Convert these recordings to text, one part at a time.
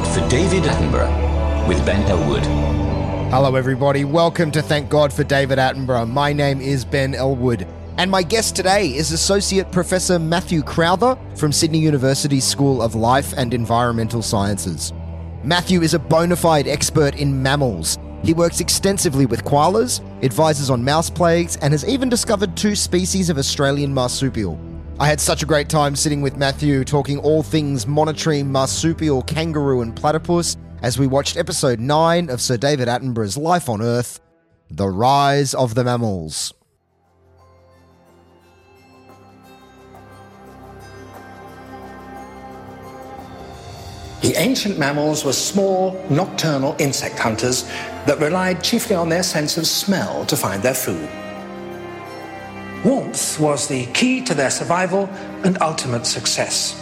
God for David Attenborough with Ben Ellwood. Hello, everybody. Welcome to Thank God for David Attenborough. My name is Ben Ellwood, and my guest today is Associate Professor Mathew Crowther from Sydney University's School of Life and Environmental Sciences. Mathew is a bona fide expert in mammals. He works extensively with koalas, advises on mouse plagues, and has even discovered two species of Australian marsupial. I had such a great time sitting with Mathew talking all things monotreme marsupial, kangaroo, and platypus as we watched episode 9 of Sir David Attenborough's Life on Earth The Rise of the Mammals. The ancient mammals were small, nocturnal insect hunters that relied chiefly on their sense of smell to find their food. Warmth was the key to their survival and ultimate success.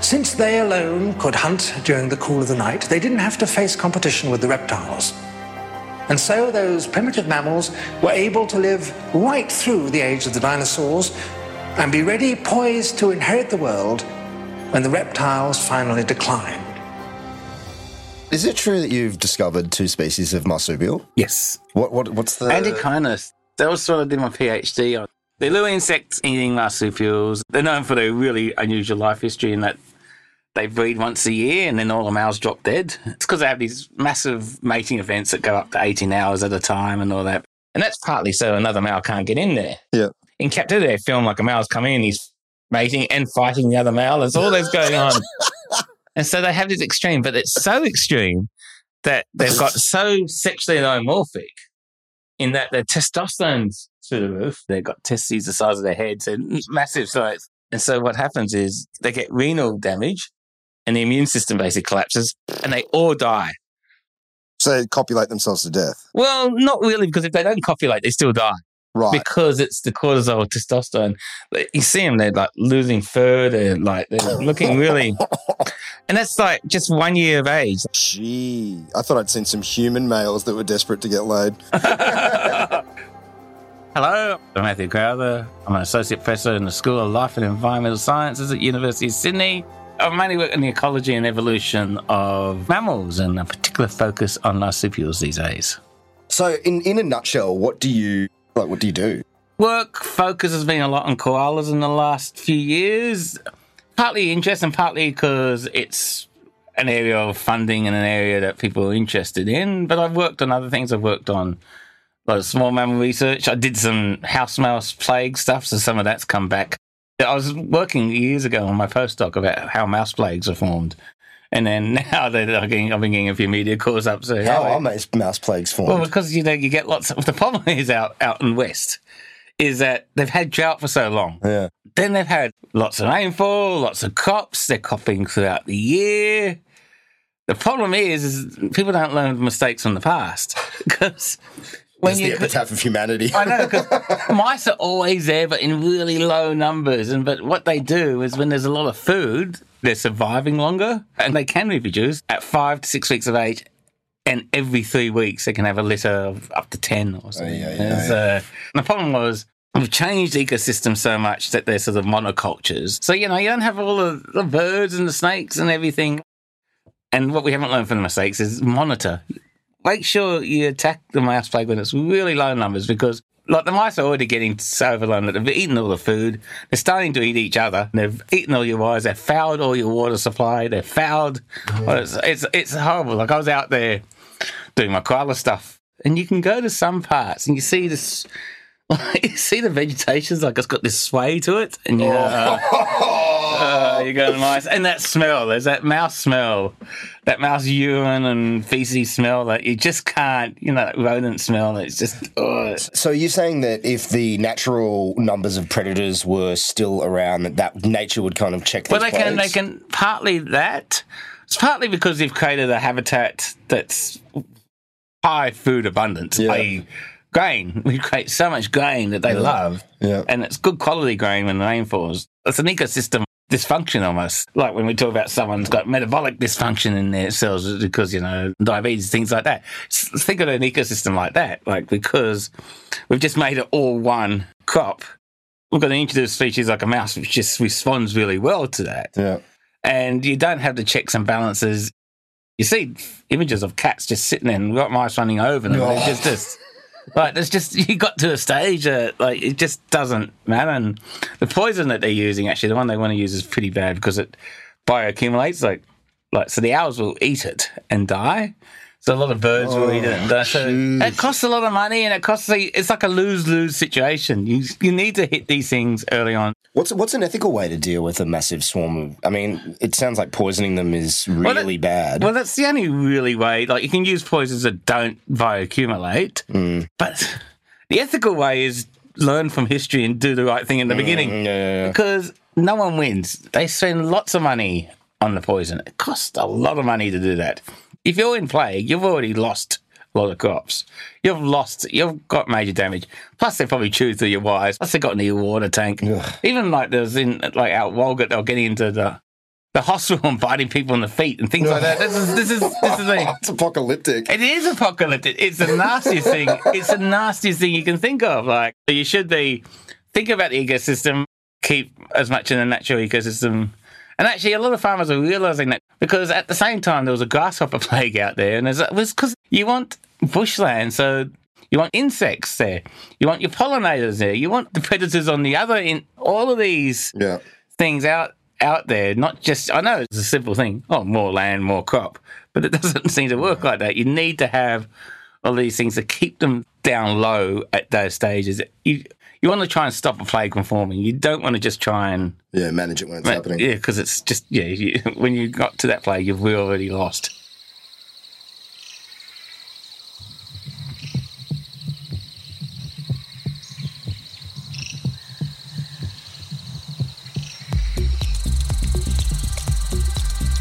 Since they alone could hunt during the cool of the night, they didn't have to face competition with the reptiles. And so those primitive mammals were able to live right through the age of the dinosaurs and be ready, poised to inherit the world when the reptiles finally declined. Is it true that you've discovered two species of marsupial? Yes. What what what's the Antechinus. That was what I did my PhD on. They're little insects eating marsupials. They're known for their really unusual life history in that they breed once a year and then all the males drop dead. It's because they have these massive mating events that go up to 18 hours at a time and all that. And that's partly so another male can't get in there. Yeah. In captivity, they film like a male's coming in, he's mating and fighting the other male. There's all this going on. and so they have this extreme, but it's so extreme that they've got so sexually dimorphic in that their testosterone's through the roof. They've got testes the size of their heads and massive size. And so what happens is they get renal damage and the immune system basically collapses and they all die. so they copulate themselves to death? Well, not really, because if they don't copulate, they still die. Right. Because it's the cortisol, testosterone. You see them, they're like losing fur. They're like, they're looking really, and that's like just one year of age. Gee, I thought I'd seen some human males that were desperate to get laid. Hello, I'm Mathew Crowther. I'm an associate professor in the School of Life and Environmental Sciences at University of Sydney. I mainly work in the ecology and evolution of mammals and a particular focus on marsupials these days. So, in in a nutshell, what do you like? What do you do? Work focus has been a lot on koalas in the last few years. Partly interest and partly because it's an area of funding and an area that people are interested in. But I've worked on other things. I've worked on a lot of small mammal research. I did some house mouse plague stuff, so some of that's come back. I was working years ago on my postdoc about how mouse plagues are formed. And then now they're like, I've been getting a few media calls up saying, How "Oh, are mouse, mouse plagues formed? well, because you know you get lots of the problem is out out in west is that they've had drought for so long. yeah. Then they've had lots of rainfall, lots of crops. They're cropping throughout the year. The problem is, is people don't learn mistakes from the past because when It's the epitaph of humanity. I know because mice are always there, but in really low numbers. And but what they do is when there's a lot of food, they're surviving longer, and they can reproduce at five to six weeks of age. And every three weeks, they can have a litter of up to ten or something. yeah, yeah, There's, uh, the problem was we've changed ecosystems so much that they're sort of monocultures. So, you know, you don't have all the, the birds and the snakes and everything. And what we haven't learned from the mistakes is monitor. Make sure you attack the mouse plague when it's really low numbers because like the mice are already getting so that they've eaten all the food. They're starting to eat each other. They've eaten all your wires. They've fouled all your water supply. They've fouled. Well, it's, it's it's horrible. Like I was out there doing my koala stuff, and you can go to some parts and you see this. you see the vegetation's like it's got this sway to it, and you. Uh, uh, you go to mice, and that smell. There's that mouse smell, that mouse urine and feces smell that you just can't. You know, that rodent smell. It's just. ugh. So you're saying that if the natural numbers of predators were still around, that, that nature would kind of check. Well, they can. They can partly that. It's partly because they've created a habitat that's high food abundance, Yeah. i.e. grain. We create so much grain that they love, Yeah. and it's good quality grain when the rain falls. It's an ecosystem dysfunction almost. Like when we talk about someone's got metabolic dysfunction in their cells because you know diabetes, things like that. Think of an ecosystem like that, like because we've just made it all one crop. We've got an introduced species like a mouse, which just responds really well to that Yeah. and you don't have the checks and balances. You see images of cats just sitting there and we've got mice running over them. It's oh. just this. Like, it's just, you got to a stage that, like, it just doesn't matter. And the poison that they're using, actually, the one they want to use is pretty bad because it bioaccumulates. Like, like so the owls will eat it and die. So a lot of birds will eat it and. So it costs a lot of money and it costs, it's like a lose lose situation. You, you need to hit these things early on. What's what's an ethical way to deal with a massive swarm of? I mean, it sounds like poisoning them is really that- bad. Well, that's the only really way. Like you can use poisons that don't bioaccumulate, Mm. but the ethical way is learn from history and do the right thing in the beginning. Mm, yeah, yeah. Because no one wins. They spend lots of money on the poison. It costs a lot of money to do that. If you're in plague, you've already lost a lot of crops. You've lost. You've got major damage. Plus, they probably chew through your wires. Plus, they've got in your water tank. Even like there's in like out Walgett, they're getting into the the hospital and biting people in the feet and things like that. This is this is this is a it's apocalyptic. it is apocalyptic. It's the nastiest thing. It's the nastiest thing you can think of. Like you should be think about the ecosystem, keep as much in the natural ecosystem. And actually, a lot of farmers are realizing that because at the same time there was a grasshopper plague out there, and it was because you want bushland, so you want insects there, you want your pollinators there, you want the predators on the other in all of these Yeah. things out out there, not just I know it's a simple thing. Oh, more land, more crop. But it doesn't seem to work like that. You need to have all these things to keep them down low at those stages. You you want to try and stop a plague from forming. You don't want to just try and Yeah, manage it when it's happening. yeah, because it's just yeah. You, when you got to that plague, you've already lost.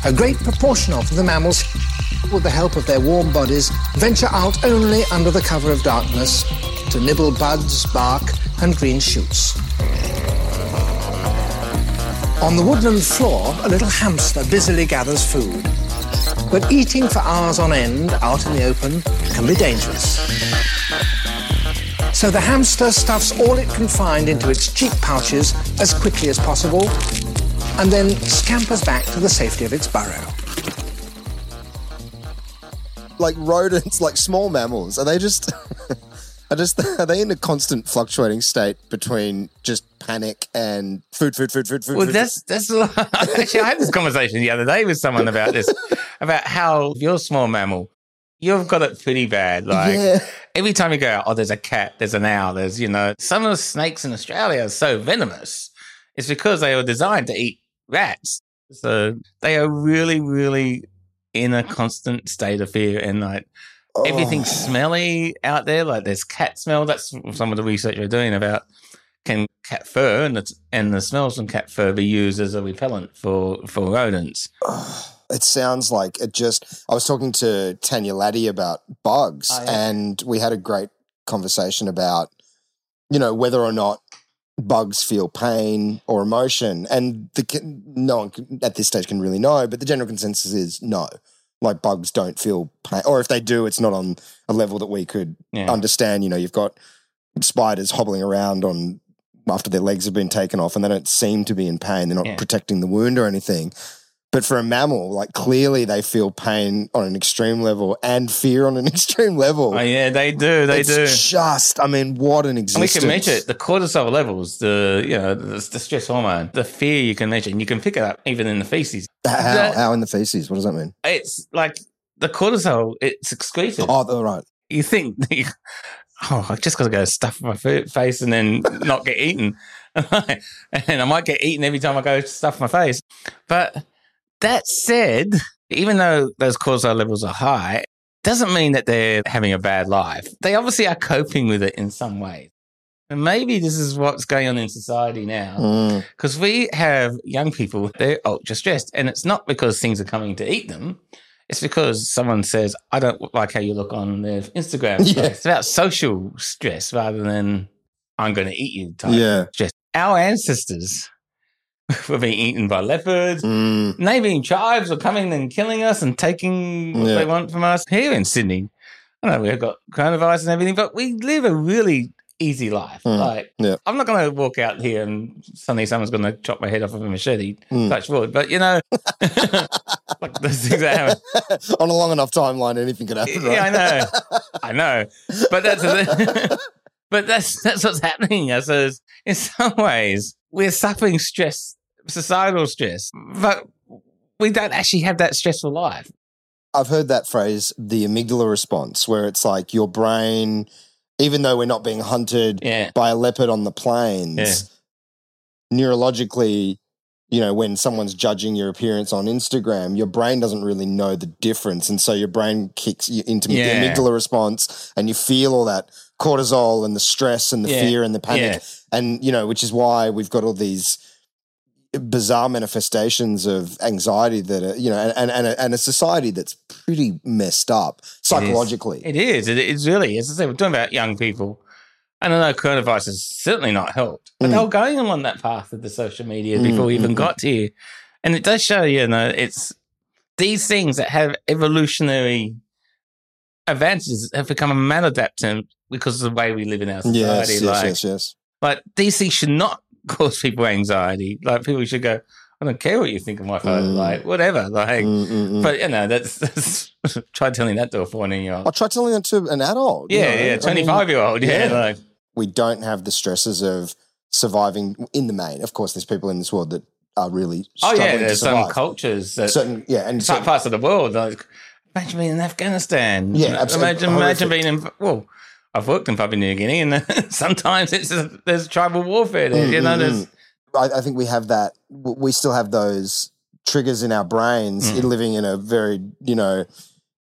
A great proportion of the mammals, with the help of their warm bodies, venture out only under the cover of darkness to nibble buds, bark, and green shoots. On the woodland floor, a little hamster busily gathers food. But eating for hours on end out in the open can be dangerous. So the hamster stuffs all it can find into its cheek pouches as quickly as possible and then scampers back to the safety of its burrow. Like rodents, like small mammals, are they just? Are just are they in a constant fluctuating state between just panic and food, food, food, food, food? Well, food, that's that's actually I had this conversation the other day with someone about this, about how if you're a small mammal, you've got it pretty bad. Like Yeah. every time you go out, oh, there's a cat, there's an owl, there's you know some of the snakes in Australia are so venomous. It's because they were designed to eat rats, so they are really, really in a constant state of fear and like everything's oh. smelly out there. Like there's cat smell. That's some of the research we're doing about can cat fur and the, and the smells from cat fur be used as a repellent for for rodents. It sounds like it just. I was talking to Tanya Latty about bugs, Oh, yeah. and we had a great conversation about, you know, whether or not bugs feel pain or emotion, and the no one can, at this stage can really know, but the general consensus is no. Like bugs don't feel pain, or if they do, it's not on a level that we could Yeah. understand. You know, you've got spiders hobbling around on after their legs have been taken off and they don't seem to be in pain. They're not Yeah. protecting the wound or anything. But for a mammal, like clearly they feel pain on an extreme level and fear on an extreme level. Oh yeah, they do. They it's do. just, I mean, what an And we can measure it. The cortisol levels, the you know, the, the stress hormone, the fear you can measure, and you can pick it up even in the feces. How, how in the feces? What does that mean? It's like the cortisol. It's excreted. Oh, right. You think, oh, I just got to go stuff my face and then not get eaten, and I might get eaten every time I go stuff my face. But that said, even though those cortisol levels are high, doesn't mean that they're having a bad life. They obviously are coping with it in some way. And maybe this is what's going on in society now. Mm. Because we have young people, they're ultra stressed. And it's not because things are coming to eat them. It's because someone says, I don't like how you look on their Instagram. Yeah. It's about social stress rather than I'm going to eat you type Yeah. stress. Our ancestors were being eaten by leopards. Mm. Neighbouring tribes were coming and killing us and taking what Yeah. they want from us here in Sydney. I know we've got coronavirus and everything, but we live a really easy life. Mm. Like, Yeah. I'm not going to walk out here and suddenly someone's going to chop my head off with a machete, Mm. touch wood. But you know, like those things that happen. on a long enough timeline, anything could happen, right? Yeah, I know, I know. But that's but that's that's what's happening. I suppose in some ways we're suffering stress, societal stress, but we don't actually have that stressful life. I've heard that phrase, the amygdala response, where it's like your brain, even though we're not being hunted Yeah, by a leopard on the plains, neurologically, you know, when someone's judging your appearance on Instagram, your brain doesn't really know the difference. And so your brain kicks you into Yeah. the amygdala response and you feel all that cortisol and the stress and the Yeah. fear and the panic. Yeah. And, you know, which is why we've got all these bizarre manifestations of anxiety that are, you know, and, and, and, a, and a society that's pretty messed up psychologically. It is. It is really. As I say, we're talking about young people. And I know coronavirus has certainly not helped, but Mm. they were going along that path of the social media Mm, before we even mm, got to you. And it does show, you know, it's these things that have evolutionary advantages have become a maladaptant because of the way we live in our society. yes, yes, like, yes, yes. like these things should not cause people anxiety. Like people should go, I don't care what you think of my photo, Mm. like whatever. Like, Mm, mm, mm. but you know, that's, that's try telling that to a 14 year old. I try telling it to an adult. you Yeah, know, yeah, 25 year old. Yeah, yeah. like, we don't have the stresses of surviving in the main. Of course, there's people in this world that are really oh struggling yeah, to there's some cultures that certain, yeah, and certain, parts of the world. Like, imagine being in Afghanistan. Yeah, absolutely. Imagine, imagine being in. Well, I've worked in Papua New Guinea, and sometimes it's there's tribal warfare there. Mm, you know, mm, there's I, I think we have that. We still have those triggers in our brains, Mm. living in a very, you know,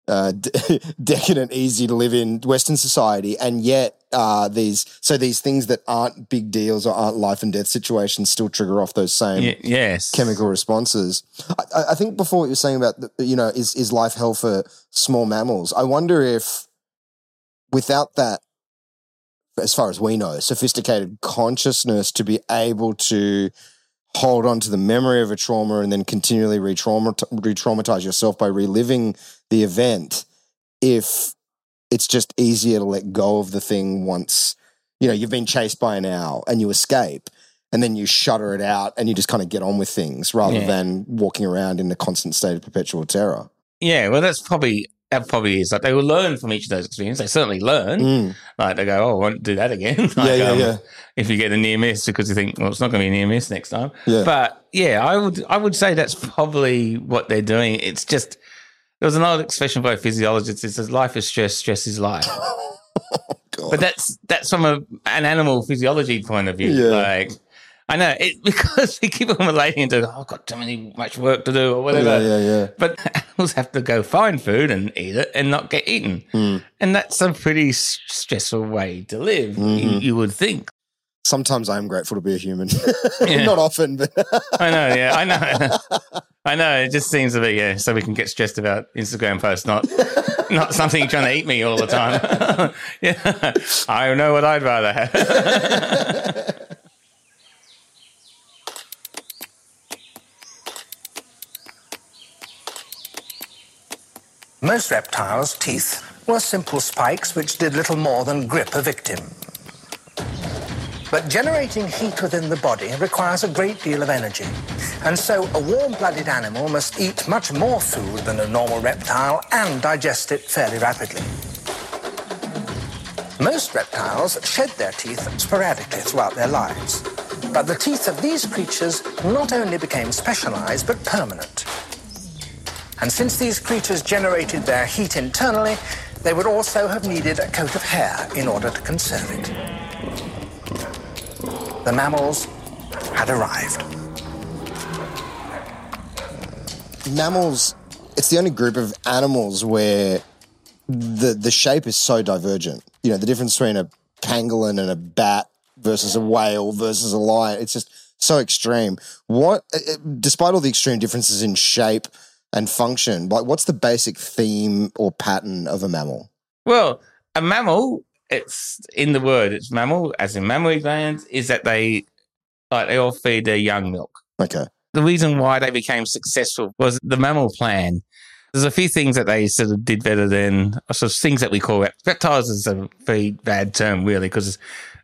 uh, de- decadent, easy to live in Western society, and yet uh, these so these things that aren't big deals or aren't life and death situations still trigger off those same y- yes, chemical responses. I, I- I think before what you were saying about, the, you know, is, is life hell for small mammals? I wonder if without that, as far as we know, sophisticated consciousness to be able to hold on to the memory of a trauma and then continually re-trauma- re-traumatize yourself by reliving the event, if it's just easier to let go of the thing once, you know, you've been chased by an owl and you escape and then you shutter it out and you just kind of get on with things rather Yeah. than walking around in a constant state of perpetual terror. yeah. Well, that's probably that probably is like they will learn from each of those experiences. They certainly learn. Mm. Like they go, oh, I won't do that again. like, Yeah, yeah, um, yeah. If you get a near miss because you think, well, it's not going to be a near miss next time. Yeah. But yeah, I would I would say that's probably what they're doing. It's just there was an old expression by a physiologist. It says life is stress, stress is life. God. but that's that's from a, an animal physiology point of view. Yeah. Like I know it because we keep on relating to oh, I've got too many much work to do or whatever. yeah, yeah, yeah. But animals have to go find food and eat it and not get eaten. Mm. And that's a pretty stressful way to live, you, Mhm. you would think. Sometimes I am grateful to be a human. Yeah. Not often, but I know, yeah, I know. I know. It just seems to be, yeah, so we can get stressed about Instagram posts, not not something trying to eat me all the time. yeah. I know what I'd rather have. Most reptiles' teeth were simple spikes which did little more than grip a victim. But generating heat within the body requires a great deal of energy. And so a warm blooded animal must eat much more food than a normal reptile and digest it fairly rapidly. Most reptiles shed their teeth sporadically throughout their lives. But the teeth of these creatures not only became specialized, but permanent. And since these creatures generated their heat internally, they would also have needed a coat of hair in order to conserve it. The mammals had arrived. Mammals, it's the only group of animals where the the shape is so divergent. You know, the difference between a pangolin and a bat versus a whale versus a lion, it's just so extreme. What, uh, uh, despite all the extreme differences in shape and function, like what's the basic theme or pattern of a mammal? Well, a mammal, it's in the word, it's mammal, as in mammary glands, is that they like they all feed their young milk. Okay. The reason why they became successful was the mammal plan. There's a few things that they sort of did better than sort of things that we call reptiles is a very bad term really because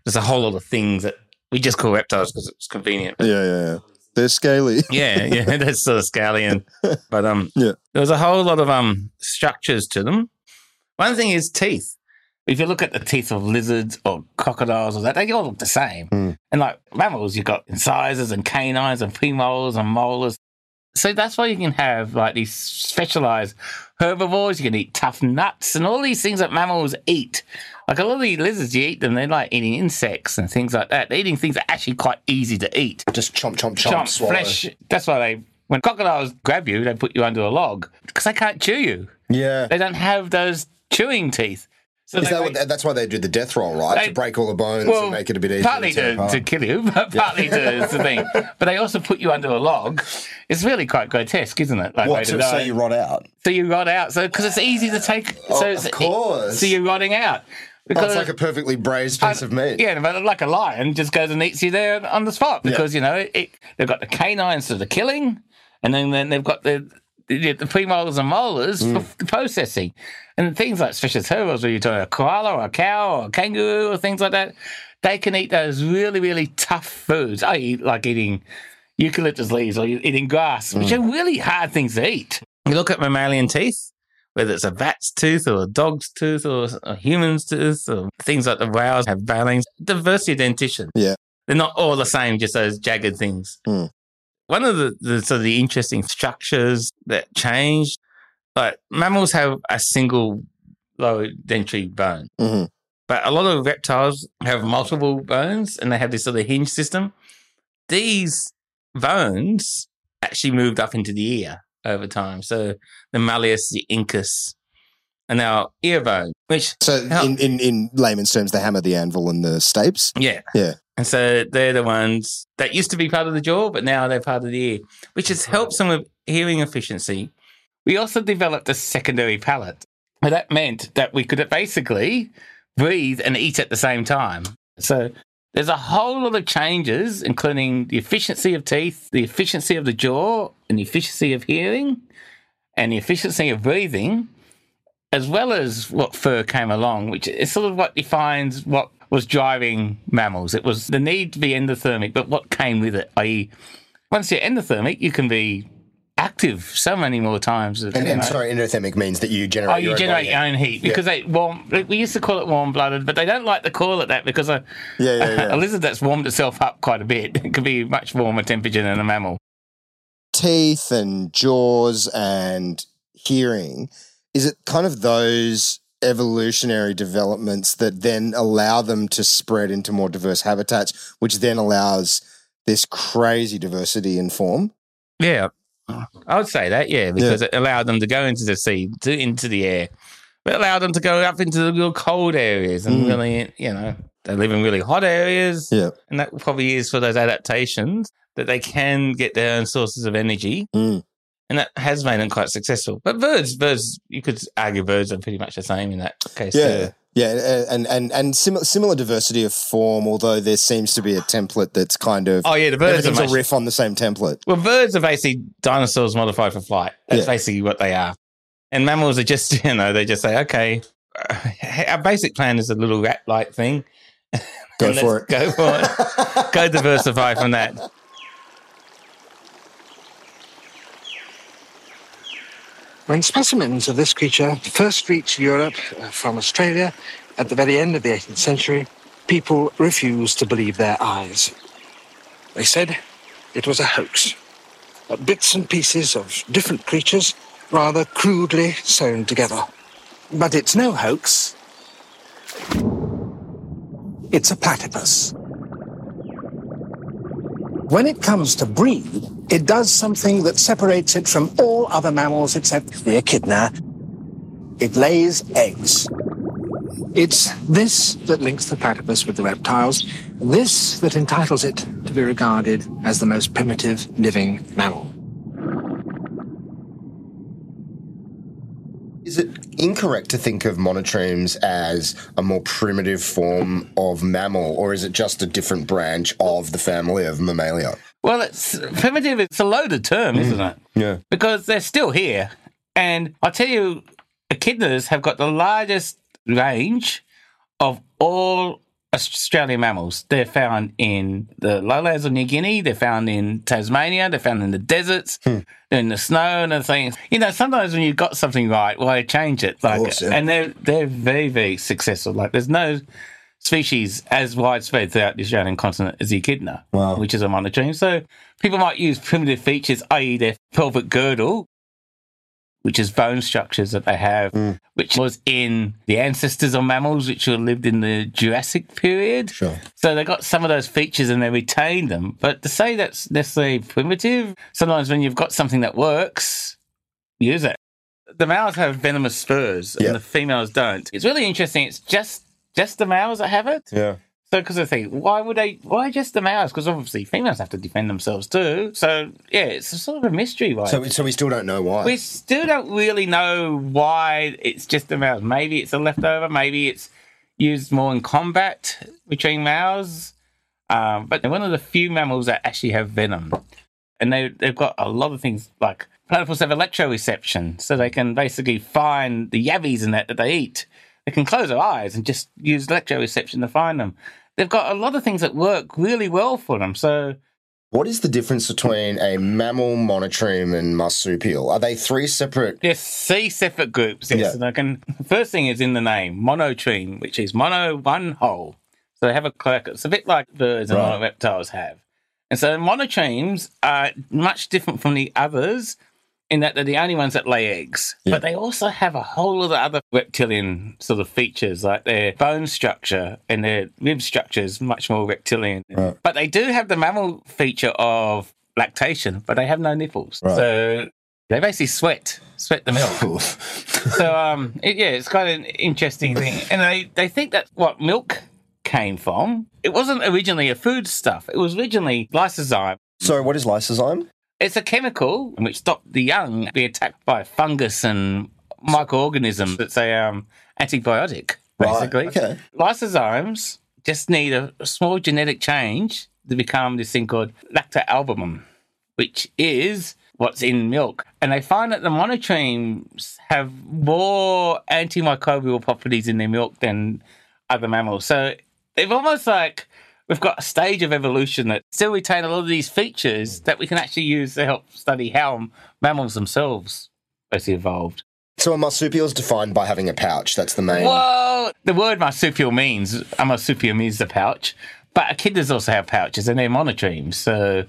there's a whole lot of things that we just call reptiles because it's convenient. Yeah, yeah, yeah. They're scaly. yeah, yeah, that's sort of scaly and but um Yeah. there was a whole lot of um structures to them. One thing is teeth. If you look at the teeth of lizards or crocodiles or that, they all look the same. Mm. And like mammals, you've got incisors and canines and premolars and molars. So that's why you can have like these specialized herbivores. You can eat tough nuts and all these things that mammals eat. Like a lot of these lizards, you eat them, they're like eating insects and things like that. They're eating things that are actually quite easy to eat Just chomp, chomp, chomp, chomp swallow. flesh. That's why they, when crocodiles grab you, they put you under a log because they can't chew you. Yeah. They don't have those chewing teeth. So Is that make- that's why they do the death roll, right? They- to break all the bones and make it a bit easier. partly to, to kill you, but partly to, to thing. But they also put you under a log. It's really quite grotesque, isn't it? Like What, to so, so you rot out? so you rot out. So because it's easy to take. Oh, so of it's, course. So you're rotting out. Oh, Because it's like a perfectly braised piece of meat. Yeah, but like a lion just goes and eats you there on the spot because you know it, they've got the canines for the killing, and then, then they've got the the, the premolars and molars Mm. for processing, and things like special herbivores where you're talking a koala or a cow or a kangaroo or things like that. They can eat those really really tough foods. I eat like eating eucalyptus leaves or eating grass, which Mm. are really hard things to eat. You look at mammalian teeth whether it's a bat's tooth or a dog's tooth or a human's tooth or things like the whales have veins. Diversity of dentition. Yeah. They're not all the same, just those jagged things. Hmm. One of the, the sort of the interesting structures that changed, like mammals have a single lower dentary bone. hmm But a lot of reptiles have multiple bones and they have this sort of hinge system. These bones actually moved up into the ear over time. So the malleus, the incus, and our ear bone, which, So in, in, in layman's terms, the hammer, the anvil, and the stapes. yeah. Yeah. And so they're the ones that used to be part of the jaw, but now they're part of the ear, which has helped some of hearing efficiency. We also developed a secondary palate. And that meant that we could basically breathe and eat at the same time. So there's a whole lot of changes, including the efficiency of teeth, the efficiency of the jaw, and the efficiency of hearing, and the efficiency of breathing, as well as what fur came along, which is sort of what defines what was driving mammals. It was the need to be endothermic, but what came with it, i.e., once you're endothermic, you can be active so many more times. And, and sorry, endothermic means that you generate. Oh, you your own generate body your own heat because they warm. We used to call it warm blooded, but they don't like to call it that because a, Yeah, yeah, yeah. a lizard that's warmed itself up quite a bit it could be much warmer temperature than a mammal. teeth and jaws and hearing, is it kind of those evolutionary developments that then allow them to spread into more diverse habitats, which then allows this crazy diversity in form? Yeah, I would say that. Yeah, because it allowed them to go into the sea, to, into the air, but it allowed them to go up into the real cold areas and Mm. really, you know, they live in really hot areas. Yeah. and that probably is for those adaptations that they can get their own sources of energy. Mm. And that has made them quite successful. But birds, birds, you could argue birds are pretty much the same in that case. Yeah. too. Yeah, and and and similar similar diversity of form, although there seems to be a template that's kind of Oh yeah, the birds are much, a riff on the same template. Well, birds are basically dinosaurs modified for flight. That's Yeah. basically what they are. And mammals are just, you know, they just say, okay, uh, our basic plan is a little rat like thing. Go for it. Go for it. go diversify from that. When specimens of this creature first reached Europe uh, from Australia at the very end of the 18th century, people refused to believe their eyes. They said it was a hoax. Bits and pieces of different creatures, rather crudely sewn together. But it's no hoax. It's a platypus. When it comes to breed, it does something that separates it from all other mammals except the echidna. It lays eggs. It's this that links the platypus with the reptiles, this that entitles it to be regarded as the most primitive living mammal. Incorrect to think of monotremes as a more primitive form of mammal, or is it just a different branch of the family of Mammalia? Well, it's primitive. It's a loaded term, mm. isn't it? Yeah. Because they're still here, and I tell you, echidnas have got the largest range of all Australian mammals. They're found in the lowlands of New Guinea. They're found in Tasmania. They're found in the deserts. They're in the snow and the things. You know, sometimes when you've got something right, why change it? Like, yeah. and they're they're very very successful. Like, there's no species as widespread throughout the Australian continent as the echidna, Wow. which is a monotreme. So people might use primitive features, i.e., their pelvic girdle, which is bone structures that they have, mm. which was in the ancestors of mammals, which lived in the Jurassic period. Sure. So they got some of those features and they retained them. But to say that's necessarily primitive, sometimes when you've got something that works, use it. The males have venomous spurs and the females don't. It's really interesting. It's just just the males that have it. Yeah. So, because I think, why would they? Why just the males? Because obviously females have to defend themselves too. So, yeah, it's a sort of a mystery. Right? So, so we still don't know why. we still don't really know why it's just the males. Maybe it's a leftover. Maybe it's used more in combat between males. Um, but they're one of the few mammals that actually have venom, and they they've got a lot of things like platypus have electroreception, so they can basically find the yabbies and that that they eat. They can close their eyes and just use electroreception to find them. They've got a lot of things that work really well for them. So what is the difference between a mammal, monotreme, and marsupial? Are they three separate? There's three separate groups. Yes, Yeah. and I can. First thing is in the name, monotreme, which is mono one whole. So they have a clerk. It's a bit like birds and Right. reptiles have. And so monotremes are much different from the others in that they're the only ones that lay eggs. Yeah. But they also have a whole lot of other reptilian sort of features, like their bone structure and their rib structure is much more reptilian. Right. But they do have the mammal feature of lactation, but they have no nipples. Right. So they basically sweat, sweat the milk. so um, it, yeah, it's quite an interesting thing, and they they think that's what milk came from. It wasn't originally a food stuff. It was originally lysozyme. so, what is lysozyme? It's a chemical which stops the young be attacked by fungus and microorganisms. It's a um, antibiotic, basically. Right, okay. Lysozymes just need a, a small genetic change to become this thing called lactoalbumin, which is what's in milk. And they find that the monotremes have more antimicrobial properties in their milk than other mammals. So they've almost like we've got a stage of evolution that still retain a lot of these features that we can actually use to help study how mammals themselves basically evolved. So, a marsupial is defined by having a pouch. That's the main. Well, the word marsupial means a marsupial means the pouch, but echidnas also have pouches and they're monotremes. So,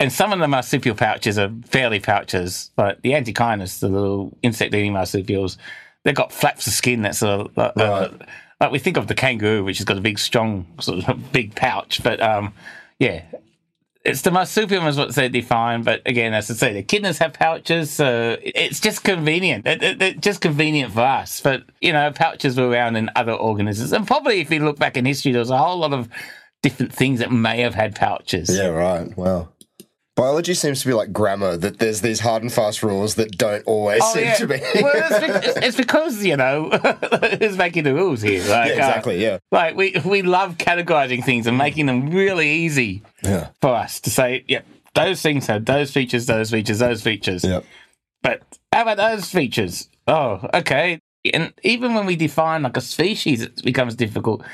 and some of the marsupial pouches are fairly pouches, like the antechinus, the little insect-eating marsupials, they've got flaps of skin that's a, a, a- Right. Like we think of the kangaroo, which has got a big, strong, sort of big pouch. But um, yeah, it's the marsupium is what they define. But again, as I say, the echidnas have pouches, so it's just convenient. It, it- it's just convenient for us. But you know, pouches were around in other organisms, and probably if you look back in history, there was a whole lot of different things that may have had pouches. Yeah, right. Wow. Biology seems to be like grammar, that there's these hard and fast rules that don't always Oh, seem yeah. to be. well, it's, it's because you know who's making the rules here. Like, yeah, uh, exactly. Yeah. like we we love categorizing things and making them really easy Yeah. for us to say, yep, those things have those features, those features, those features. Yep. But how about those features? Oh, okay. And even when we define like a species, it becomes difficult.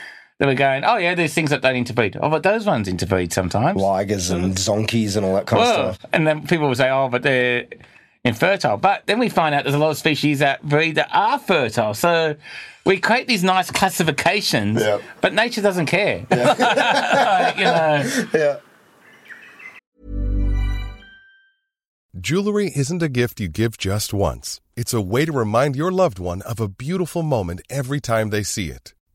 They were going, oh yeah, there's things that don't interbreed. Oh, but those ones interbreed sometimes. Ligers and zonkies and all that kind Well, of stuff. and then people will say, oh, but they're infertile. But then we find out there's a lot of species that breed that are fertile. So we create these nice classifications, Yep. but nature doesn't care. you know. Yeah. Jewelry isn't a gift you give just once. It's a way to remind your loved one of a beautiful moment every time they see it.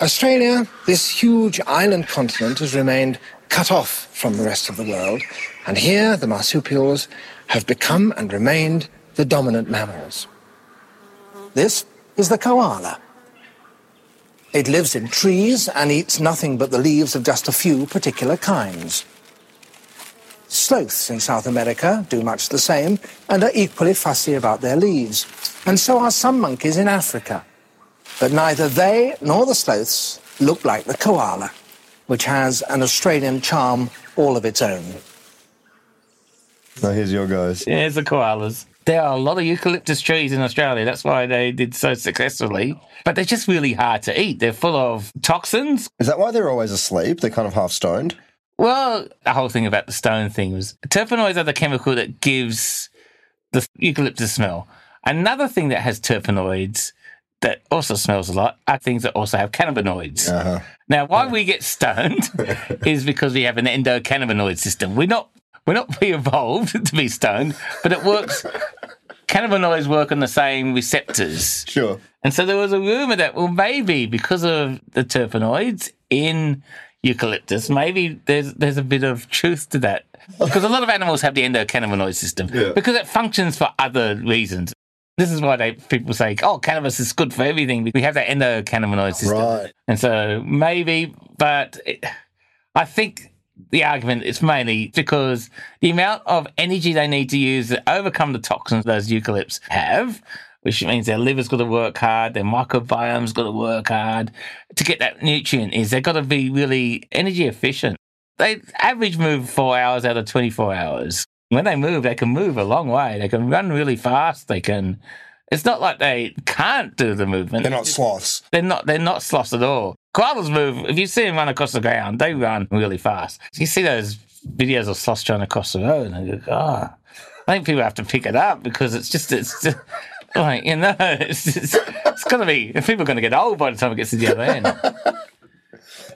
Australia, this huge island continent, has remained cut off from the rest of the world, and here the marsupials have become and remained the dominant mammals. This is the koala. It lives in trees and eats nothing but the leaves of just a few particular kinds. Sloths in South America do much the same and are equally fussy about their leaves. And so are some monkeys in Africa. But neither they nor the sloths look like the koala, which has an Australian charm all of its own. Now here's your guys. Here's the koalas. There are a lot of eucalyptus trees in Australia. That's why they did so successfully. But they're just really hard to eat. They're full of toxins. Is that why they're always asleep? They're kind of half stoned. Well, the whole thing about the stone thing was terpenoids are the chemical that gives the eucalyptus smell. Another thing that has terpenoids that also smells a lot are things that also have cannabinoids. Uh-huh. Now, why we get stoned is because we have an endocannabinoid system. We're not we're not pre-evolved to be stoned, but it works. Cannabinoids work on the same receptors. Sure. And so there was a rumor that, well, maybe because of the terpenoids in eucalyptus, maybe there's there's a bit of truth to that. Because a lot of animals have the endocannabinoid system because it functions for other reasons. This is why they people say, "Oh, cannabis is good for everything." We have that endocannabinoid system, Right. and so maybe. But it, I think the argument is mainly because the amount of energy they need to use to overcome the toxins those eucalypts have, which means their liver's got to work hard, their microbiome's got to work hard to get that nutrient. Is they've got to be really energy efficient. They average move four hours out of twenty four hours. When they move, they can move a long way. They can run really fast. They can. It's not like they can't do the movement. They're not sloths. They're not. They're not sloths at all. Koalas move. If you see them run across the ground, they run really fast. You see those videos of sloths trying to cross the road, and you go, "Ah." I think people have to pick it up because it's just it's just, like you know it's it's, it's gonna be people are gonna get old by the time it gets to the other end.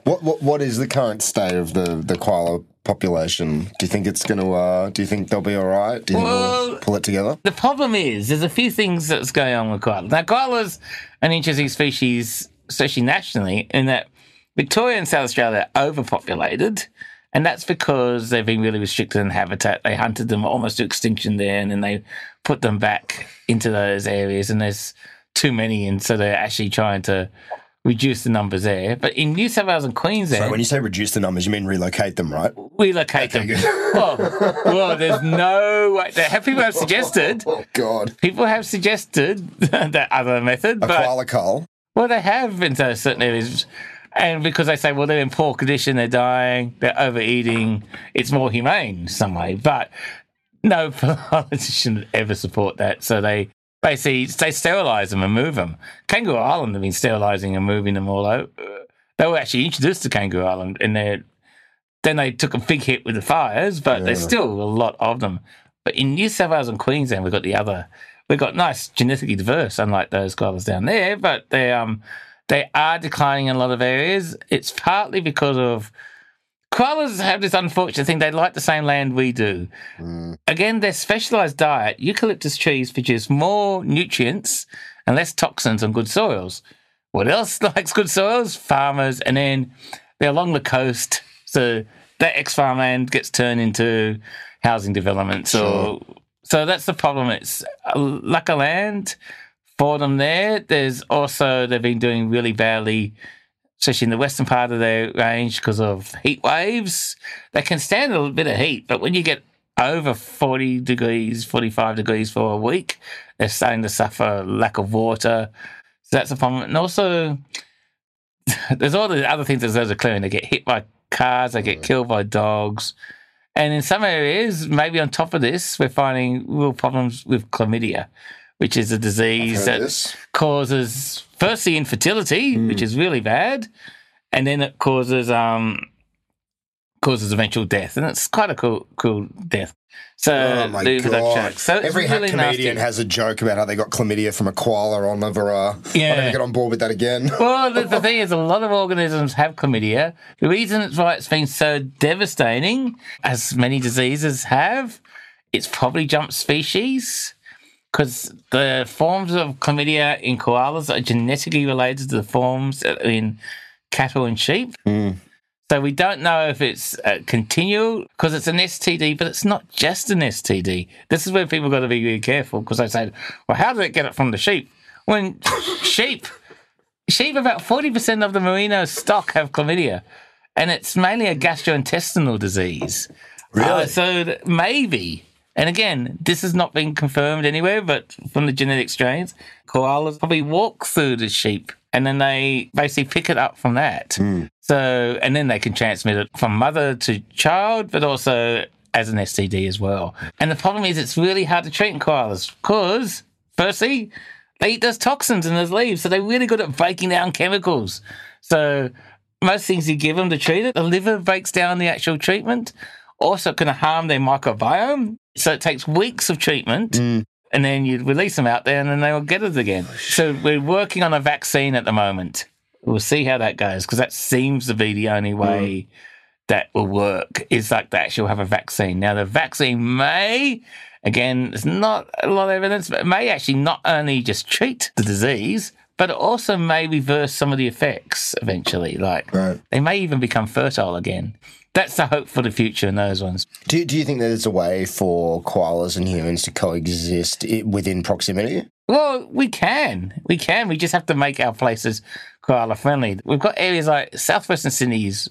What, what what is the current state of the, the koala population? Do you think it's going to? Uh, do you think they'll be all right? Do you think Well- we'll pull it together? The problem is, there's a few things that's going on with koalas. Now, koalas an interesting species, especially nationally, in that Victoria and South Australia are overpopulated, and that's because they've been really restricted in habitat. They hunted them almost to extinction there, and then they put them back into those areas, and there's too many, and so they're actually trying to reduce the numbers there. But in New South Wales and Queensland, So when you say reduce the numbers, you mean relocate them, right? relocate them. well, well, there's no way. Have people have suggested Oh God, People have suggested that other method, a but koala well, they have in certain areas, and because they say, well, they're in poor condition, they're dying, they're overeating, it's more humane some way. But no politician would ever support that, so they basically they sterilise them and move them. Kangaroo Island have been sterilising and moving them all over. They were actually introduced to Kangaroo Island, and they then they took a big hit with the fires, but there's still a lot of them. But in New South Wales and Queensland, we've got the other. We've got nice genetically diverse, unlike those koalas down there. But they um they are declining in a lot of areas. It's partly because of Koalas have this unfortunate thing. They like the same land we do. Mm. Again, their specialized diet, eucalyptus trees produce more nutrients and less toxins on good soils. What else likes good soils? Farmers. And then they're along the coast. So that ex farmland gets turned into housing development. So, so that's the problem. It's a lack of land for them there. There's also, they've been doing really badly especially in the western part of their range because of heat waves. They can stand a little bit of heat, but when you get over 40 degrees, 45 degrees for a week, they're starting to suffer lack of water. So that's a problem. And also, there's all the other things that those are clearing. They get hit by cars, they get killed by dogs. And in some areas, maybe on top of this, we're finding real problems with chlamydia, which is a disease that causes firstly infertility, which is really bad, and then it causes um causes eventual death, and it's quite a cool cool death. So Oh my the- the god! So Every really comedian nasty. has a joke about how they got chlamydia from a koala on Livera. Yeah. I never get on board with that again. Well, the, the thing is, a lot of organisms have chlamydia. The reason it's why it's been so devastating, as many diseases have, it's probably jumped species because the forms of chlamydia in koalas are genetically related to the forms in cattle and sheep. So we don't know if it's uh, continual because it's an STD, but it's not just an STD. This is where people got to be really careful because they say, "Well, how did it get it from the sheep?" When sheep, sheep, about forty percent of the merino stock have chlamydia, and it's mainly a gastrointestinal disease. Really? so th- maybe. And again, this has not been confirmed anywhere, but from the genetic strains, koalas probably walk through the sheep and then they basically pick it up from that. Hmm. So, and then they can transmit it from mother to child, but also as an STD as well. And the problem is, it's really hard to treat in koalas because, firstly, they eat those toxins in those leaves, so they're really good at breaking down chemicals. So, most things you give them to treat it, the liver breaks down the actual treatment. Also, can harm their microbiome. So, it takes weeks of treatment mm. and then you release them out there and then they'll get it again. So we're working on a vaccine at the moment. We'll see how that goes because that seems to be the only mm. way that will work is like they actually have a vaccine. Now, the vaccine may, again, there's not a lot of evidence, but it may actually not only just treat the disease, but it also may reverse some of the effects eventually. Like Right. they may even become fertile again. That's the hope for the future in those ones. Do, do you think that there's a way for koalas and humans to coexist within proximity? Well, we can. We can. We just have to make our places koala friendly. We've got areas like southwestern Sydney's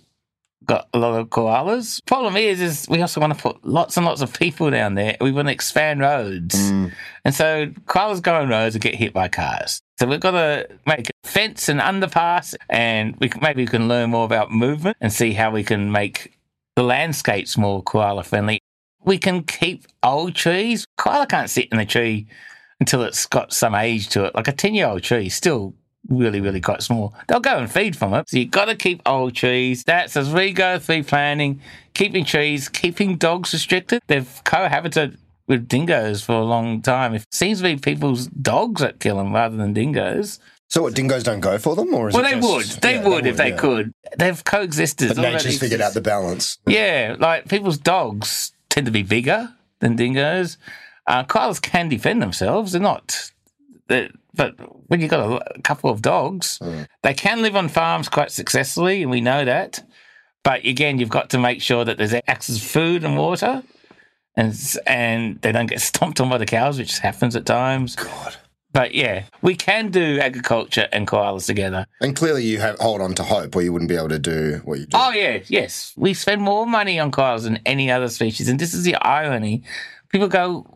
got a lot of koalas. Problem is, is we also want to put lots and lots of people down there. We want to expand roads. Mm. And so koalas go on roads and get hit by cars. So we've got to make a fence and underpass and we can, maybe we can learn more about movement and see how we can make the landscapes more koala friendly. We can keep old trees. Koala can't sit in a tree until it's got some age to it. Like a 10 year old tree, still really, really quite small. They'll go and feed from it. So you've got to keep old trees. That's as we go through planning, keeping trees, keeping dogs restricted. They've cohabited with dingoes for a long time. It seems to be people's dogs that kill them rather than dingoes. So what, dingoes don't go for them? Or is Well, they just- would. They Yeah, would if they yeah. could. They've coexisted. But nature's figured out the balance. yeah, like people's dogs tend to be bigger than dingoes. Uh, koalas can defend themselves. They're not. But when you've got a, a couple of dogs, mm. they can live on farms quite successfully, and we know that. But again, you've got to make sure that there's access to food and water, and and they don't get stomped on by the cows, which happens at times. God. But yeah, we can do agriculture and koalas together. And clearly you have hold on to hope or you wouldn't be able to do what you do. Oh yeah, yes. We spend more money on koalas than any other species, and this is the irony. People go,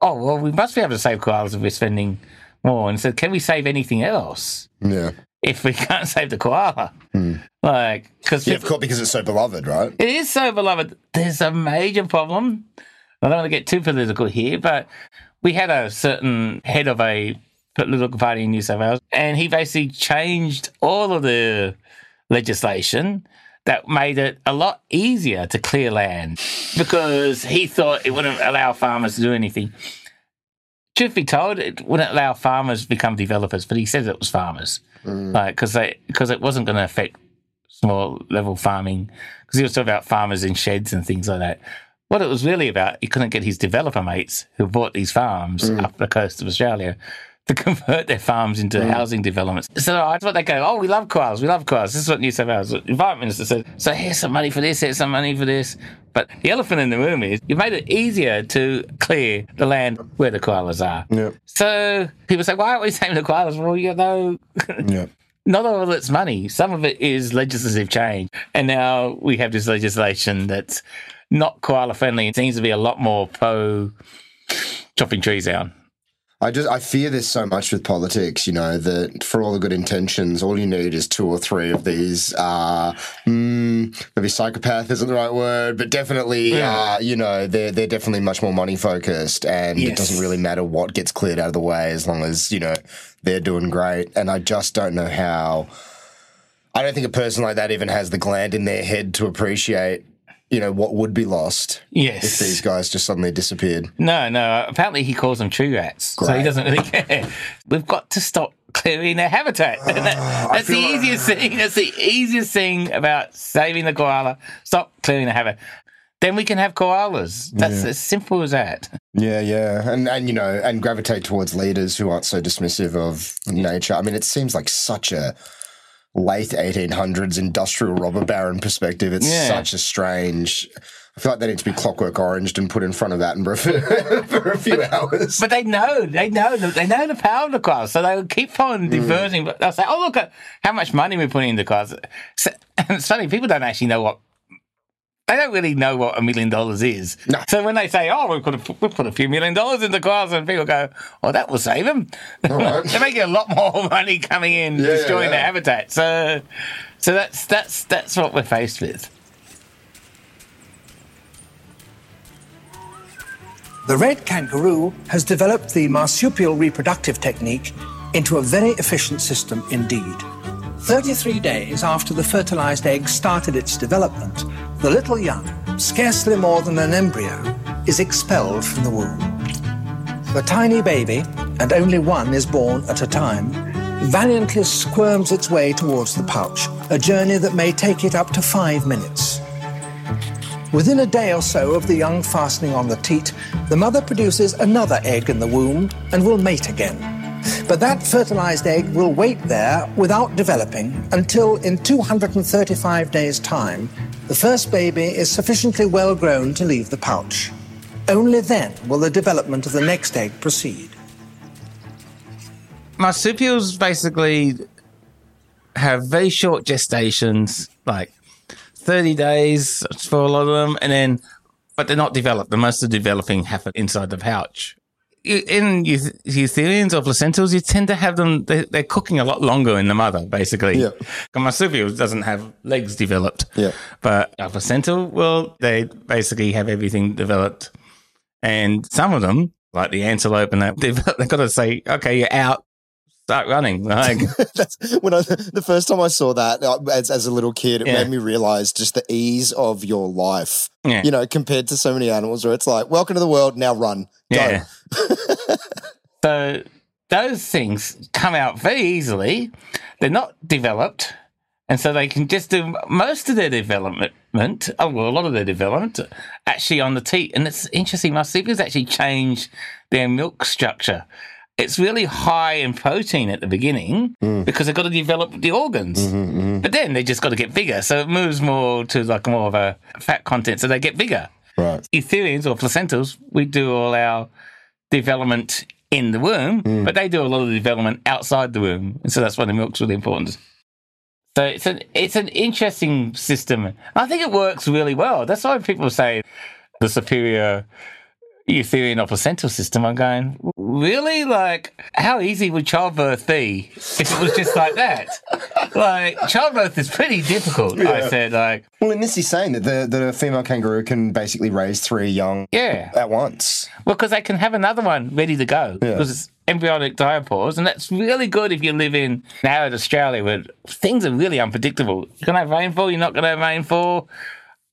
"Oh well, we must be able to save koalas if we're spending more." And so, can we save anything else yeah. if we can't save the koala? Hmm. Like, because Yeah, of course, because it's so beloved, right? it is so beloved. There's a major problem. I don't want to get too political here, but we had a certain head of a political party in New South Wales, and he basically changed all of the legislation that made it a lot easier to clear land because he thought it wouldn't allow farmers to do anything. Truth be told, it wouldn't allow farmers to become developers, but he said it was farmers, mm. like because they because it wasn't going to affect small level farming because he was talking about farmers in sheds and things like that. What it was really about, he couldn't get his developer mates who bought these farms mm. up the coast of Australia to convert their farms into housing developments. So that's what they go, oh, we love koalas, we love koalas. This is what New South Wales Environment Minister said. So here's some money for this, here's some money for this. But the elephant in the room is you've made it easier to clear the land where the koalas are. Yeah. So people say, why aren't we saving the koalas? Well, you know, Yeah. not all of it's money. Some of it is legislative change. And now we have this legislation that's not koala friendly. It seems to be a lot more pro chopping trees down. I just I fear this so much with politics, you know, that for all the good intentions, all you need is two or three of these. Uh, mm, maybe psychopath isn't the right word, but definitely, uh, you know, they're they're definitely much more money focused, and it doesn't really matter what gets cleared out of the way as long as you know they're doing great. And I just don't know how. I don't think a person like that even has the gland in their head to appreciate, you know, what would be lost Yes. if these guys just suddenly disappeared. No, no. Apparently, he calls them tree rats, so he doesn't really care. We've got to stop clearing their habitat. And that- that's the feel like- easiest thing. That's the easiest thing about saving the koala. Stop clearing the habitat. Then we can have koalas. That's as simple as that. Yeah, yeah, and and you know, and gravitate towards leaders who aren't so dismissive of nature. I mean, it seems like such a late 1800s industrial robber baron perspective. It's Yeah. such a strange. I feel like they need to be clockwork oranged and put in front of Attenborough for, for a few hours. But they know, they know, they know the power of the koalas, so they'll keep on mm. diverting. But they'll say, "Oh, look at how much money we're putting into koalas." So, and it's funny, people don't actually know what. They don't really know what a million dollars is. No. So when they say, "Oh, we put a, we put a few million dollars into koalas," and people go, "Oh, that will save them," right. they're making a lot more money coming in, Yeah, destroying yeah. their habitat. So, so that's that's that's what we're faced with. The red kangaroo has developed the marsupial reproductive technique into a very efficient system indeed. 33 days after the fertilized egg started its development, the little young, scarcely more than an embryo, is expelled from the womb. The tiny baby, and only one is born at a time, valiantly squirms its way towards the pouch, a journey that may take it up to five minutes. Within a day or so of the young fastening on the teat, the mother produces another egg in the womb and will mate again. But that fertilized egg will wait there without developing until, in 235 days' time, the first baby is sufficiently well grown to leave the pouch. Only then will the development of the next egg proceed. marsupials basically have very short gestations, like 30 days for a lot of them, and then, but they're not developed. The most of the developing happen inside the pouch. In euth- eutherians or placentals, you tend to have them, they, they're cooking a lot longer in the mother, basically. Yeah. A marsupial doesn't have legs developed. Yeah. But a placental, well, they basically have everything developed. And some of them, like the antelope and that, they've, they've got to say, okay, you're out, start running. Like, when I the first time I saw that uh, as, as a little kid, it Yeah. made me realize just the ease of your life. Yeah. You know, compared to so many animals where it's like, welcome to the world, now run. Yeah. so those things come out very easily. They're not developed. And so they can just do most of their development, oh, well, a lot of their development actually on the teat. And it's interesting, marsupials actually change their milk structure. It's really high in protein at the beginning mm. because they've got to develop the organs. Mm-hmm, mm-hmm. But then they just got to get bigger. So it moves more to like more of a fat content. So they get bigger. Right. Eutherians or placentals, we do all our development in the womb, mm. but they do a lot of the development outside the womb. And so that's why the milk's really important. So it's an it's an interesting system. I think it works really well. That's why people say the superior Eutherian or placental system. I'm going, really? Like, how easy would childbirth be if it was just like that? like, childbirth is pretty difficult. I said, like, Well, and this is saying that the, that a female kangaroo can basically raise three young yeah. at once. Well, because they can have another one ready to go Yeah. because it's embryonic diapause, and that's really good if you live in arid Australia where things are really unpredictable. You're going to have rainfall, you're not going to have rainfall,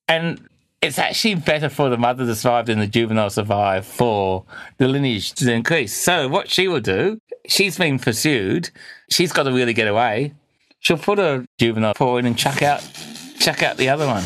and it's actually better for the mother to survive than the juvenile survive for the lineage to increase. So what she will do, she's been pursued, she's got to really get away. she'll put a juvenile paw in and chuck out, chuck out the other one.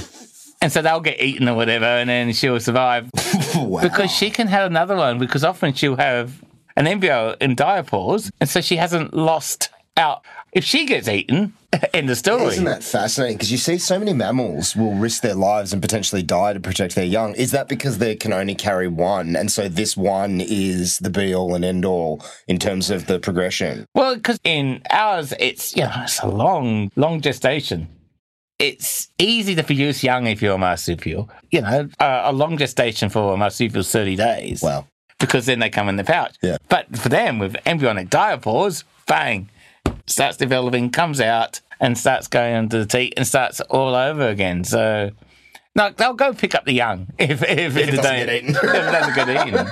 And so they'll get eaten or whatever, and then she'll survive wow. because she can have another one. Because often she'll have an embryo in diapause, and so she hasn't lost out. If she gets eaten, end the story. Isn't that fascinating? Because you see so many mammals will risk their lives and potentially die to protect their young. Is that because they can only carry one? And so this one is the be all and end all in terms of the progression? Well, because in ours, it's you know it's a long, long gestation. It's easy to produce young if you're a marsupial. You know, a, a long gestation for a marsupial is thirty days. Wow. because then they come in the pouch. Yeah. But for them, with embryonic diapause, bang, starts developing, comes out, and starts going under the teat and starts all over again. So. No, they'll go pick up the young if if, it the doesn't day- get eaten. if it doesn't get eaten.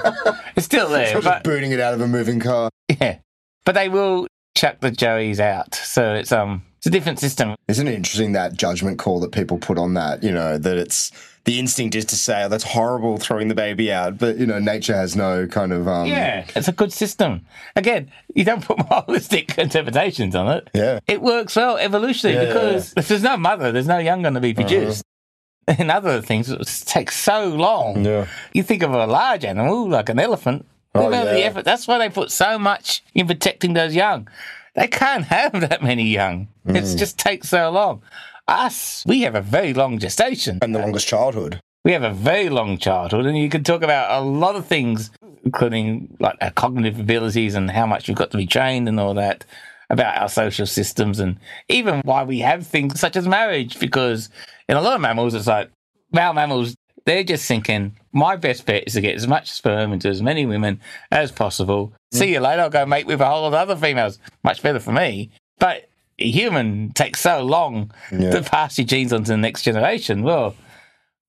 It's still there, Just but booting it out of a moving car. yeah, but they will chuck the joeys out. So it's um it's a different system. Isn't it interesting that judgment call that people put on that? You know, that it's the instinct is to say, oh, that's horrible throwing the baby out. But, you know, nature has no kind of. Um, Yeah, it's a good system. Again, you don't put moralistic interpretations on it. Yeah. It works well evolutionarily Yeah, yeah, because if there's no mother, there's no young going to be produced. And other things it takes so long. Yeah. You think of a large animal like an elephant. Oh, about the yeah. effort. That's why they put so much in protecting those young. They can't have that many young. Mm. It just takes so long. Us, we have a very long gestation. And the longest childhood. We have a very long childhood, and you can talk about a lot of things, including like our cognitive abilities and how much we've got to be trained and all that, about our social systems, and even why we have things such as marriage. Because in a lot of mammals, it's like male mammals, they're just thinking, my best bet is to get as much sperm into as many women as possible. See mm. you later. I'll go mate with a whole lot of other females. Much better for me. But human takes so long Yeah. to pass your genes on to the next generation. Well,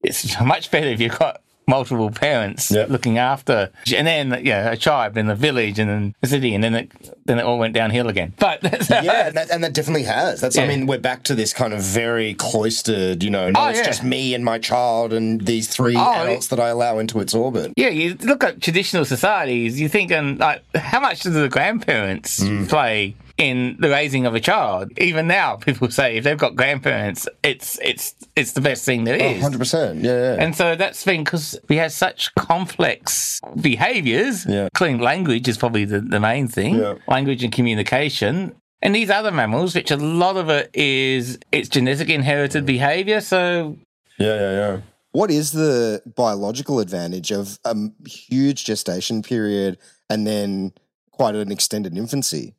it's much better if you've got multiple parents Yep. looking after, and then yeah, a tribe, then the village, and then a city, and then it then it all went downhill again. But yeah, and that, and that definitely has. That's. I mean, we're back to this kind of very cloistered. You know, no, Oh, it's yeah. just me and my child and these three Oh, adults that I allow into its orbit. Yeah, you look at traditional societies, you're thinking, like, how much do the grandparents Mm. play in the raising of a child? Even now, people say if they've got grandparents, it's it's it's the best thing there oh, is. Hundred percent. Yeah, yeah. And so that's the thing because we have such complex behaviors. Yeah. Clean language is probably the, the main thing. Yeah. Language and communication. And these other mammals, which a lot of it is it's genetic inherited behavior. So yeah, yeah, yeah. What is the biological advantage of a huge gestation period and then quite an extended infancy?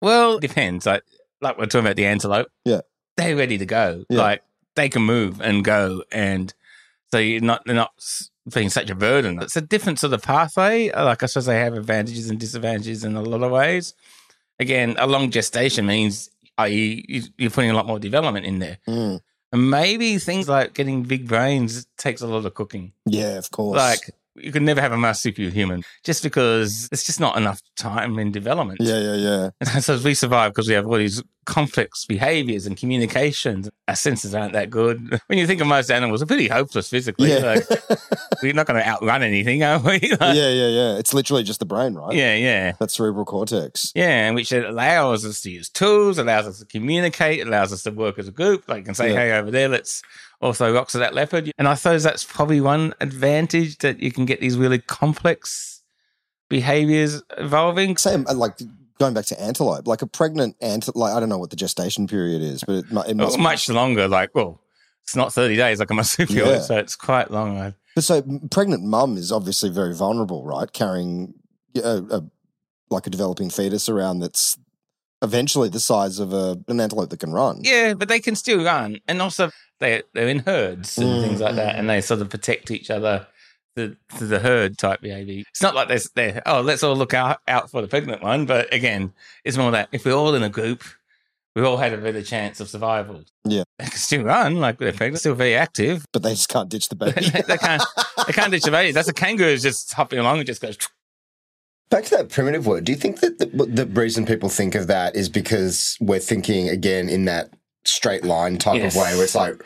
Well, it depends. Like like we're talking about the antelope. Yeah. They're ready to go. Yeah. Like they can move and go and so you're not they're not being such a burden. It's a different sort of pathway. Like I suppose they have advantages and disadvantages in a lot of ways. Again, a long gestation means i.e. you- you're putting a lot more development in there. Mm. And maybe things like getting big brains takes a lot of cooking. Yeah, of course. Like you could never have a marsupial human just because it's just not enough time in development. yeah, yeah, yeah. And so we survive because we have all these complex behaviors and communications. Our senses aren't that good. When you think of most animals, they're pretty hopeless physically. Yeah. Like, we're not going to outrun anything, are we? Like, yeah, yeah, yeah. It's literally just the brain, right? yeah, yeah. That cerebral cortex. Yeah, which allows us to use tools, allows us to communicate, allows us to work as a group. Like, you can say, Yeah. hey, over there, let's also rocks of that leopard. And I suppose that's probably one advantage that you can get these really complex behaviors evolving. Same, uh, like going back to antelope, like a pregnant antelope, like I don't know what the gestation period is, but it, it must much longer. Like, well, it's not 30 days like a marsupial, Yeah. so it's quite long. But so pregnant mum is obviously very vulnerable, right? Carrying a, a like a developing fetus around that's eventually the size of a, an antelope that can run. Yeah, but they can still run. And also, they, they're in herds and Mm, things like that, and they sort of protect each other to the herd type behavior. It's not like they're, they're, oh, let's all look out, out for the pregnant one. But again, it's more that if we're all in a group, we all had a better chance of survival. Yeah. They can still run, like they're pregnant, still very active. But they just can't ditch the baby. they can't, they can't ditch the baby. That's a kangaroo is just hopping along and just goes, Back to that primitive word. Do you think that the, the reason people think of that is because we're thinking again in that straight line type Yes. of way, where it's like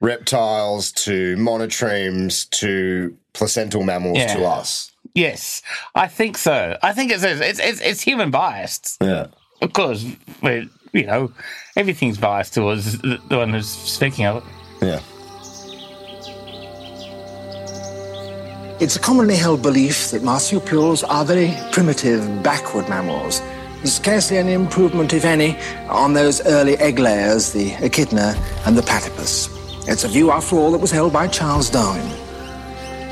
reptiles to monotremes to placental mammals Yeah. to us? yes, I think so. I think it's, it's, it's, it's human biased. Yeah. Of course, we're you know, everything's biased towards the, the one who's speaking of it. Yeah. It's a commonly held belief that marsupials are very primitive, backward mammals. Scarcely any improvement, if any, on those early egg layers, the echidna and the platypus. It's a view, after all, that was held by Charles Darwin.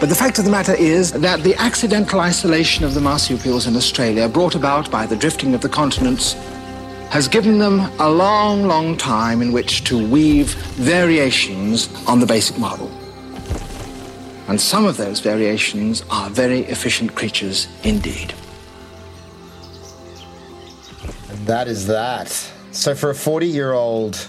But the fact of the matter is that the accidental isolation of the marsupials in Australia, brought about by the drifting of the continents, has given them a long, long time in which to weave variations on the basic model. And some of those variations are very efficient creatures indeed. That is that. So for a 40 year old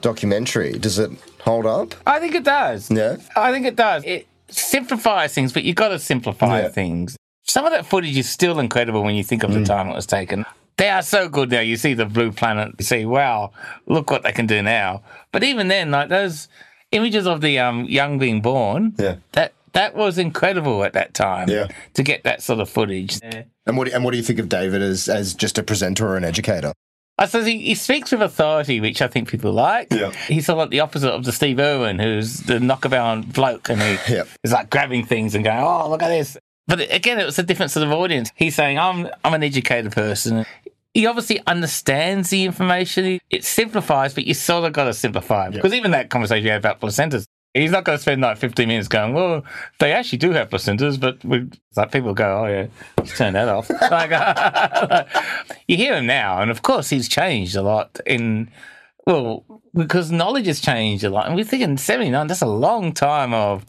documentary, does it hold up? I think it does. Yeah. I think it does. It simplifies things, but you've got to simplify Yeah. things. Some of that footage is still incredible when you think of the time it was taken. They are so good now. You see the blue planet, you see, wow, look what they can do now. But even then, like those images of the um, young being born, Yeah. that that was incredible at that time. Yeah. To get that sort of footage. And what, do- and what do you think of David as, as just a presenter or an educator? I suppose he, he speaks with authority, which I think people like. Yeah. He's sort of like the opposite of the Steve Irwin, who's the knockabout bloke, and he Yeah. is like grabbing things and going, "Oh, look at this." But again, it was a different sort of audience. He's saying, "I'm I'm an educated person." He obviously understands the information. It simplifies, but you sort of got to simplify it. because even that conversation you had about placentas. He's not going to spend like 15 minutes going, well, they actually do have placentas, but we, like people go, oh, yeah, just turn that off. like, you hear him now, and of course, he's changed a lot in, well, because knowledge has changed a lot. And we're thinking 79, that's a long time of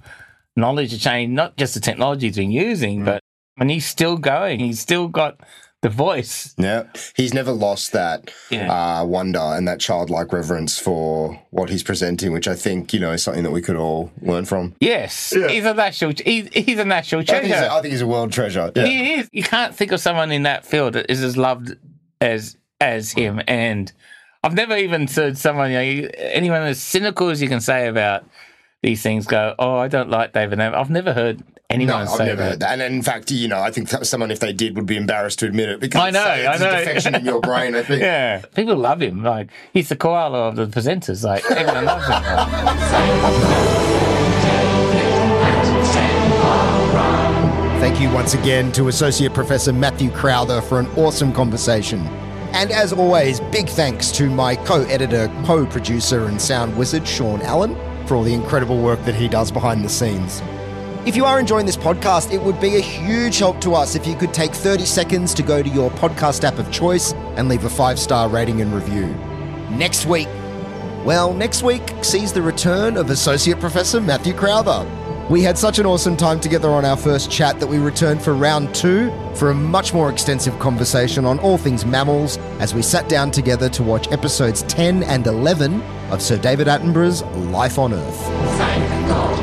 knowledge to change, not just the technology he's been using, mm. but and he's still going. He's still got the voice. Yeah. He's never lost that Yeah. uh, wonder and that childlike reverence for what he's presenting, which I think, you know, is something that we could all learn from. Yes, he's a national. He's, he's a national I think, he's treasure. a, I think he's a world treasure. Yeah. He is. You can't think of someone in that field that is as loved as as him. And I've never even heard someone, you know, anyone as cynical as you can say about these things, go, "Oh, I don't like David." Nam-" I've never heard No, I've say never that. heard that. And in fact, you know, I think someone, if they did, would be embarrassed to admit it because I know, it's, it's I a know. defection in your brain, I think. Yeah, people love him. Like he's the koala of the presenters. Like everyone loves him. Like, Thank you once again to Associate Professor Mathew Crowther for an awesome conversation. And as always, big thanks to my co editor, co producer, and sound wizard, Shaun Allen, for all the incredible work that he does behind the scenes. If you are enjoying this podcast, it would be a huge help to us if you could take 30 seconds to go to your podcast app of choice and leave a five star rating and review. Next week, well, next week sees the return of Associate Professor Mathew Crowther. We had such an awesome time together on our first chat that we returned for round two for a much more extensive conversation on all things mammals as we sat down together to watch episodes 10 and 11 of Sir David Attenborough's Life on Earth.